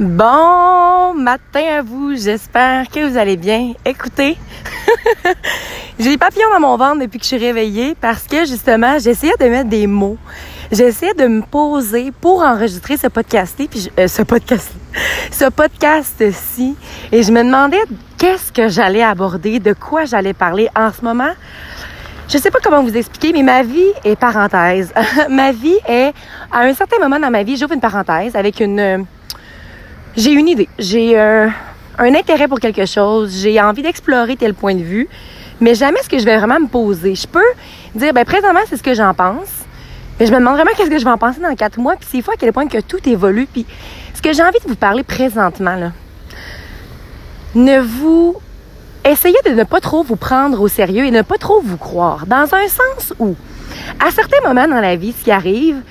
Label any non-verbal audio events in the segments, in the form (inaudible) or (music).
Bon matin à vous, j'espère que vous allez bien. Écoutez, (laughs) j'ai des papillons dans mon ventre depuis que je suis réveillée parce que justement, j'essayais de mettre des mots. J'essayais de me poser pour enregistrer ce podcast puis euh, (laughs) ce podcast-ci, et je me demandais qu'est-ce que j'allais aborder, de quoi j'allais parler en ce moment. Je sais pas comment vous expliquer, mais ma vie est parenthèse. (laughs) ma vie est, à un certain moment dans ma vie, j'ouvre une parenthèse avec une, j'ai une idée, j'ai un, intérêt pour quelque chose, j'ai envie d'explorer tel point de vue, mais jamais ce que je vais vraiment me poser. Je peux dire, ben présentement, c'est ce que j'en pense, mais je me demande vraiment qu'est-ce que je vais en penser dans quatre mois, puis c'est fois à quel point que tout évolue, puis ce que j'ai envie de vous parler présentement, là, ne vous essayez de ne pas trop vous prendre au sérieux et ne pas trop vous croire, dans un sens où, à certains moments dans la vie, ce qui arrive,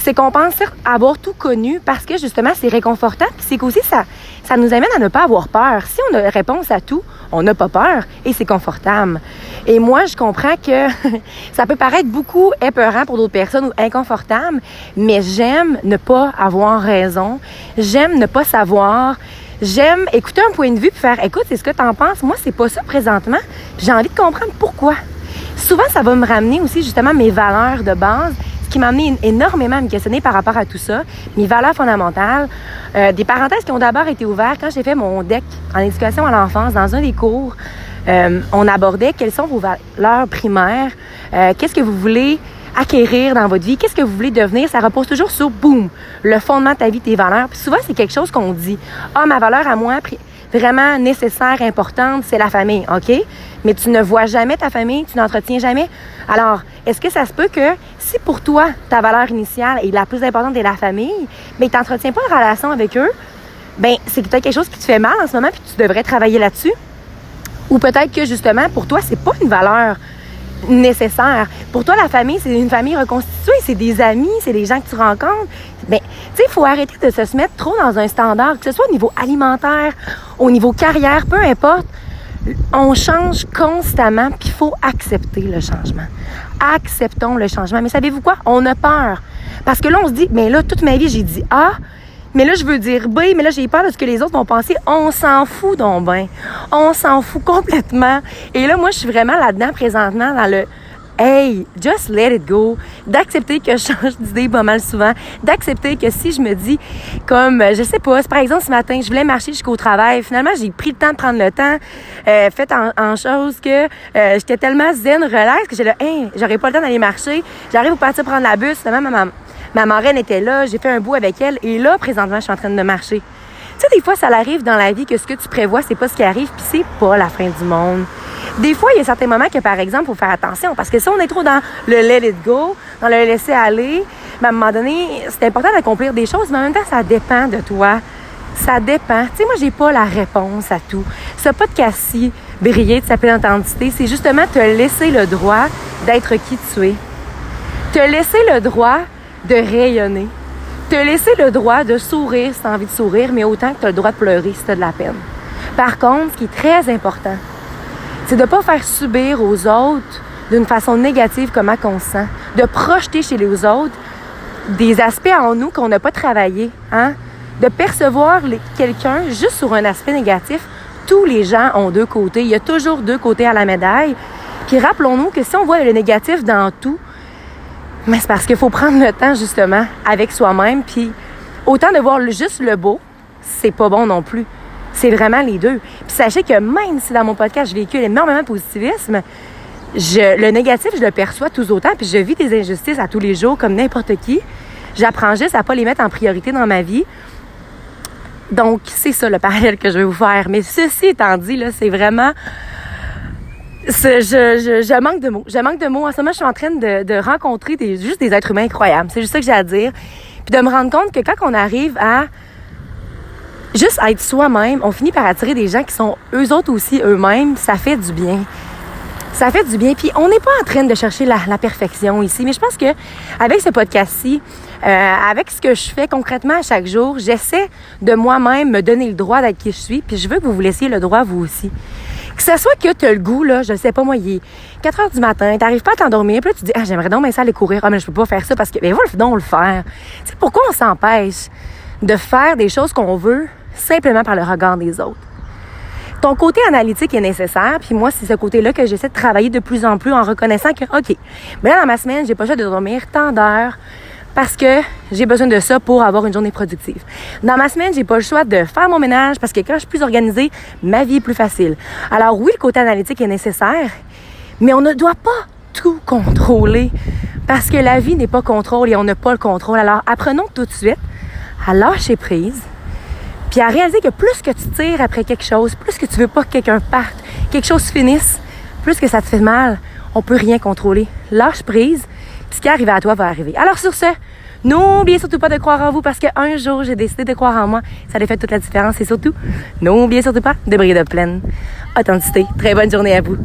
c'est qu'on pense avoir tout connu parce que justement c'est réconfortant, puis c'est qu'aussi ça, ça nous amène à ne pas avoir peur. Si on a réponse à tout, on n'a pas peur et c'est confortable. Et moi, je comprends que (laughs) ça peut paraître beaucoup épeurant pour d'autres personnes ou inconfortable, mais j'aime ne pas avoir raison. J'aime ne pas savoir. J'aime écouter un point de vue puis faire écoute, c'est ce que tu en penses. Moi, c'est pas ça présentement. J'ai envie de comprendre pourquoi. Souvent, ça va me ramener aussi justement mes valeurs de base qui m'a amené énormément à me questionner par rapport à tout ça, mes valeurs fondamentales. Euh, des parenthèses qui ont d'abord été ouvertes quand j'ai fait mon deck en éducation à l'enfance dans un des cours. Euh, on abordait quelles sont vos valeurs primaires, euh, qu'est-ce que vous voulez acquérir dans votre vie, qu'est-ce que vous voulez devenir, ça repose toujours sur, boum, le fondement de ta vie, tes valeurs. Puis souvent, c'est quelque chose qu'on dit. Ah, ma valeur à moi, vraiment nécessaire, importante, c'est la famille, OK? Mais tu ne vois jamais ta famille, tu n'entretiens jamais. Alors, est-ce que ça se peut que si pour toi, ta valeur initiale et la plus importante est la famille, mais tu n'entretiens pas une relation avec eux, ben c'est peut-être quelque chose qui te fait mal en ce moment puis tu devrais travailler là-dessus. Ou peut-être que justement, pour toi, c'est pas une valeur nécessaire. Pour toi, la famille, c'est une famille reconstituée, c'est des amis, c'est des gens que tu rencontres. Ben, tu sais, il faut arrêter de se mettre trop dans un standard, que ce soit au niveau alimentaire, au niveau carrière, peu importe. On change constamment, puis il faut accepter le changement. Acceptons le changement. Mais savez-vous quoi? On a peur. Parce que là, on se dit, mais là, toute ma vie, j'ai dit A, mais là, je veux dire B, mais là, j'ai peur de ce que les autres vont penser. On s'en fout donc ben. On s'en fout complètement. Et là, moi, je suis vraiment là-dedans présentement dans le hey, just let it go, d'accepter que je change d'idée pas mal souvent, d'accepter que si je me dis, comme, je sais pas, par exemple ce matin, je voulais marcher jusqu'au travail, finalement j'ai pris le temps de prendre le temps, euh, fait en, en chose que euh, j'étais tellement zen, relax, que j'ai là, hey, j'aurais pas le temps d'aller marcher, j'arrive au partir prendre la bus, finalement ma, ma marraine était là, j'ai fait un bout avec elle, et là, présentement, je suis en train de marcher. Tu sais, des fois, ça arrive dans la vie que ce que tu prévois, c'est pas ce qui arrive, puis c'est pas la fin du monde. Des fois, il y a certains moments que, par exemple, il faut faire attention. Parce que si on est trop dans le let it go, dans le laisser aller, ben, à un moment donné, c'est important d'accomplir des choses, mais en même temps, ça dépend de toi. Ça dépend. Tu sais, moi, j'ai pas la réponse à tout. Ce podcast-ci, briller de sa pleine identité, c'est justement te laisser le droit d'être qui tu es. Te laisser le droit de rayonner. Te laisser le droit de sourire si tu as envie de sourire, mais autant que tu as le droit de pleurer si tu as de la peine. Par contre, ce qui est très important, c'est de ne pas faire subir aux autres d'une façon négative comment on se de projeter chez les autres des aspects en nous qu'on n'a pas travaillé, hein? de percevoir quelqu'un juste sur un aspect négatif. Tous les gens ont deux côtés. Il y a toujours deux côtés à la médaille. Puis rappelons-nous que si on voit le négatif dans tout, mais c'est parce qu'il faut prendre le temps justement avec soi-même. Puis autant de voir juste le beau, c'est pas bon non plus. C'est vraiment les deux. Puis sachez que même si dans mon podcast, je véhicule énormément de positivisme, je, le négatif, je le perçois tout autant, puis je vis des injustices à tous les jours comme n'importe qui. J'apprends juste à pas les mettre en priorité dans ma vie. Donc, c'est ça le parallèle que je vais vous faire. Mais ceci étant dit, là, c'est vraiment... Je, manque de mots. Je manque de mots. En ce moment, je suis en train de, de rencontrer des, juste des êtres humains incroyables. C'est juste ça que j'ai à dire. Puis de me rendre compte que quand on arrive à juste être soi-même, on finit par attirer des gens qui sont eux autres aussi eux-mêmes. Ça fait du bien. Ça fait du bien. Puis on n'est pas en train de chercher la, la, perfection ici, mais je pense que avec ce podcast-ci, euh, avec ce que je fais concrètement à chaque jour, j'essaie de moi-même me donner le droit d'être qui je suis. Puis je veux que vous vous laissiez le droit vous aussi. Que ce soit que tu le goût, là, je sais pas moi, il est 4 heures du matin, t'arrives pas à t'endormir, puis là tu dis, ah, j'aimerais donc bien ça aller courir. Ah, mais je peux pas faire ça parce que, mais va donc le faire. Tu sais, pourquoi on s'empêche? de faire des choses qu'on veut simplement par le regard des autres. Ton côté analytique est nécessaire, puis moi, c'est ce côté-là que j'essaie de travailler de plus en plus en reconnaissant que, OK, mais là, dans ma semaine, j'ai pas le choix de dormir tant d'heures parce que j'ai besoin de ça pour avoir une journée productive. Dans ma semaine, j'ai pas le choix de faire mon ménage parce que quand je suis plus organisée, ma vie est plus facile. Alors oui, le côté analytique est nécessaire, mais on ne doit pas tout contrôler parce que la vie n'est pas contrôle et on n'a pas le contrôle. Alors apprenons tout de suite à lâcher prise puis à réaliser que plus que tu tires après quelque chose, plus que tu veux pas que quelqu'un parte, quelque chose finisse, plus que ça te fait mal, on peut rien contrôler. Lâche prise, puis ce qui arrive à toi va arriver. Alors sur ce, n'oubliez surtout pas de croire en vous parce qu'un jour j'ai décidé de croire en moi. Ça a fait toute la différence et surtout, n'oubliez surtout pas de briller de pleine authenticité. Très bonne journée à vous.